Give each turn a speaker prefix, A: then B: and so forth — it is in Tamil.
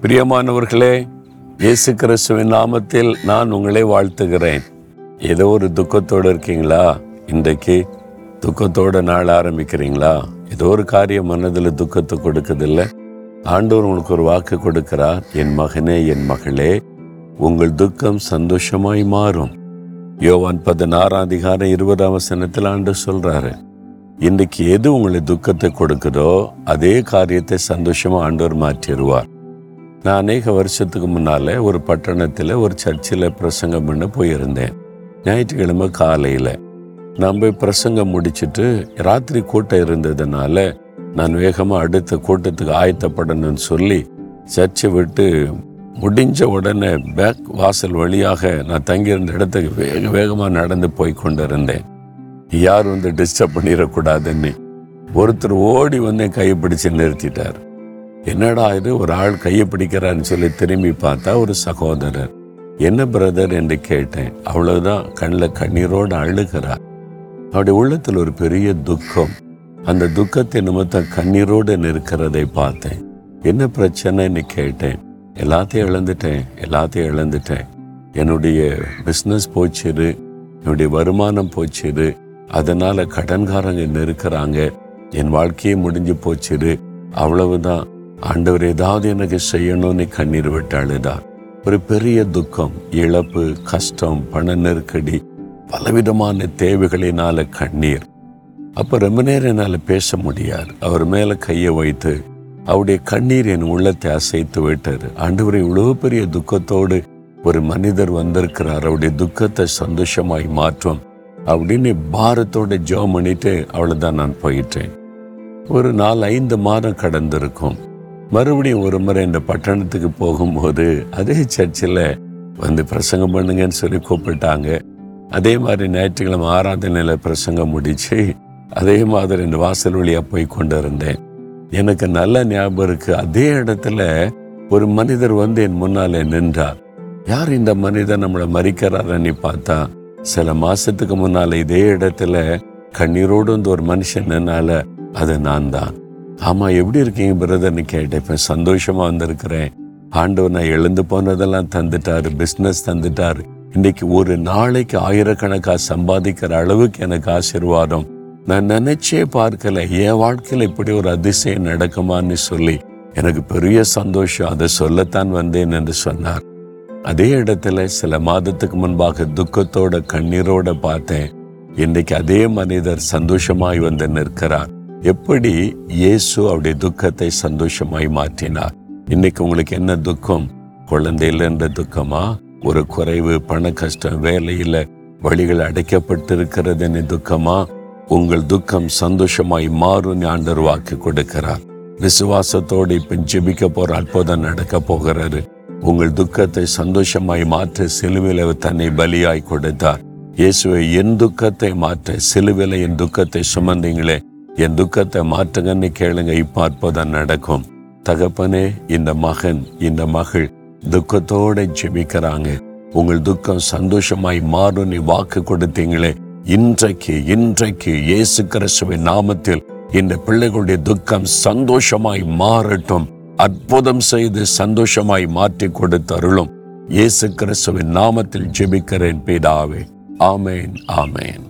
A: பிரியமானவர்களே இயேசு கிறிஸ்துவின் நாமத்தில் நான் உங்களை வாழ்த்துகிறேன். ஏதோ ஒரு துக்கத்தோடு இருக்கீங்களா? இன்றைக்கு துக்கத்தோட நாள் ஆரம்பிக்கிறீங்களா? ஏதோ ஒரு காரியம் மனதில் துக்கத்தை கொடுக்குதில்ல. ஆண்டவர் உங்களுக்கு ஒரு வாக்கு கொடுக்கிறார் என் மகனே என் மகளே உங்கள் துக்கம் சந்தோஷமாய் மாறும். யோவான் பதினாறாம் அதிகாரம் இருபதாம் வசனத்தில் ஆண்டு சொல்றாரு இன்றைக்கு எது உங்களை துக்கத்தை கொடுக்குதோ அதே காரியத்தை சந்தோஷமா ஆண்டவர் மாற்றிடுவார். நான் அநேக வருஷத்துக்கு முன்னால் ஒரு பட்டணத்தில் ஒரு சர்ச்சில் பிரசங்கம் பண்ண போயிருந்தேன். ஞாயிற்றுக்கிழமை காலையில். நான் போய் பிரசங்கம் முடிச்சுட்டு ராத்திரி கூட்டம் இருந்ததுனால நான் வேகமாக அடுத்த கூட்டத்துக்கு ஆயத்தப்படணும்னு சொல்லி சர்ச்சை விட்டு முடிஞ்ச உடனே பேக் வாசல் வழியாக நான் தங்கியிருந்த இடத்துக்கு வேக வேகமாக நடந்து போய் கொண்டிருந்தேன். யாரும் வந்து டிஸ்டர்ப் பண்ணிடக்கூடாதுன்னு. ஒருத்தர் ஓடி வந்து என் கையை நிறுத்திட்டார். என்னடா இது? ஒரு ஆள் கையை பிடிக்கிறான்னு சொல்லி திரும்பி பார்த்தா ஒரு சகோதரர். என்ன பிரதர்? என்று கேட்டேன். அவ்வளவுதான். கண்ணில் கண்ணீரோடு அழுகிறார். அவருடைய உள்ளத்தில் ஒரு பெரிய துக்கம். அந்த துக்கத்தை நிமித்தம் கண்ணீரோடு நிற்கிறதை பார்த்தேன். என்ன பிரச்சனைன்னு கேட்டேன். எல்லாத்தையும் இழந்துட்டேன். எல்லாத்தையும் இழந்துட்டேன். என்னுடைய பிஸ்னஸ் போச்சுது. என்னுடைய வருமானம் போச்சுது. அதனால கடன்காரங்க நெருக்கிறாங்க என் வாழ்க்கையே முடிஞ்சு போச்சுது. அவ்வளவுதான். ஆண்டவர் ஏதாவது எனக்கு செய்யணும்னு கண்ணீர் விட்டு அழுதார் ஒரு பெரிய துக்கம் இழப்பு கஷ்டம் பண நெருக்கடி பலவிதமான தேவைகளினால கண்ணீர். அப்ப ரொம்ப நேரம் என்னால் பேச முடியாது. அவர் மேல கையை வைத்து அவருடைய கண்ணீர் என் உள்ளத்தை அசைத்து விட்டார் ஆண்டவரை இவ்வளவு பெரிய துக்கத்தோடு ஒரு மனிதர் வந்திருக்கிறார். அவருடைய துக்கத்தை சந்தோஷமாய் மாற்றும் அப்படின்னு பாரத்தோட ஜெபம் பண்ணிட்டு அவ்வளவுதான் நான் போயிட்டேன். ஒரு நாலு ஐந்து மாதம் கடந்திருக்கும். மறுபடியும் ஒரு முறை இந்த பட்டணத்துக்கு போகும்போது அதே சர்ச்சில் வந்து பிரசங்கம் பண்ணுங்கன்னு சொல்லி கூப்பிட்டாங்க. அதே மாதிரி ஞாயிற்றுக்கிழமை ஆராதனையில் பிரசங்கம் முடிச்சு அதே மாதிரி இந்த வாசல் வழியாக போய் கொண்டு இருந்தேன் எனக்கு நல்ல ஞாபகம் இருக்கு. அதே இடத்துல ஒரு மனிதர் வந்து என் முன்னாலே நின்றார். யார் இந்த மனிதர் நம்மளை மறிக்கிறாரன்னு பார்த்தா? சில மாசத்துக்கு முன்னால இதே இடத்துல கண்ணீரோடு வந்து ஒரு மனுஷன் நின்னால அது நான் தான். ஆமா எப்படி இருக்கீங்க பிரதர்னு கேட்டேன். இப்ப சந்தோஷமா வந்திருக்கிறேன். ஆண்டவர் நான் எழுந்து போனதெல்லாம் தந்துட்டாரு பிஸ்னஸ் தந்துட்டாரு. இன்னைக்கு ஒரு நாளைக்கு ஆயிரக்கணக்காக சம்பாதிக்கிற அளவுக்கு எனக்கு ஆசீர்வாதம். நான் நினைச்சே பார்க்கல என் வாழ்க்கையில் இப்படி ஒரு அதிசயம் நடக்குமான்னு சொல்லி எனக்கு பெரிய சந்தோஷம். அதை சொல்லத்தான் வந்தேன் என்று சொன்னார். அதே இடத்துல சில மாதத்துக்கு முன்பாக துக்கத்தோட கண்ணீரோட பார்த்தேன். இன்னைக்கு அதே மனிதர் சந்தோஷமாய் வந்து நிற்கிறார். எப்படி இயேசு அவருடைய துக்கத்தை சந்தோஷமாய் மாற்றினார் இன்னைக்கு உங்களுக்கு என்ன துக்கம்? குழந்தை துக்கமா? ஒரு குறைவு பண கஷ்டம் வேலையில வழிகள் அடைக்கப்பட்டிருக்கிறதுன்னு துக்கமா? உங்கள் துக்கம் சந்தோஷமாய் மாறும் ஆண்டர் வாக்கு கொடுக்கிறார். விசுவாசத்தோடு இப்ப ஜெபிக்க போற அற்புதம் நடக்க போகிறாரு உங்கள் துக்கத்தை சந்தோஷமாய் மாற்ற சிலுவில தன்னை பலியாய் கொடுத்தார். இயேசுவை என் துக்கத்தை மாற்ற சிலுவில என் துக்கத்தை சுமந்தீங்களே. என் துக்கத்தை மாற்றுங்கன்னு கேளுங்க இப்ப அற்புதம் நடக்கும். தகப்பனே இந்த மகன் இந்த மகள் துக்கத்தோட ஜெபிக்கிறாங்க. உங்கள் துக்கம் சந்தோஷமாய் மாறும் நீ வாக்கு கொடுத்தீங்களே. இன்றைக்கு இன்றைக்கு இயேசு கிறிஸ்துவின் நாமத்தில் இந்த பிள்ளைகளுடைய துக்கம் சந்தோஷமாய் மாறட்டும். அற்புதம் செய்து சந்தோஷமாய் மாற்றி கொடுத்தருளும். இயேசு கிறிஸ்துவின் நாமத்தில் ஜெபிக்கிறேன் பிதாவே. ஆமேன் ஆமேன்.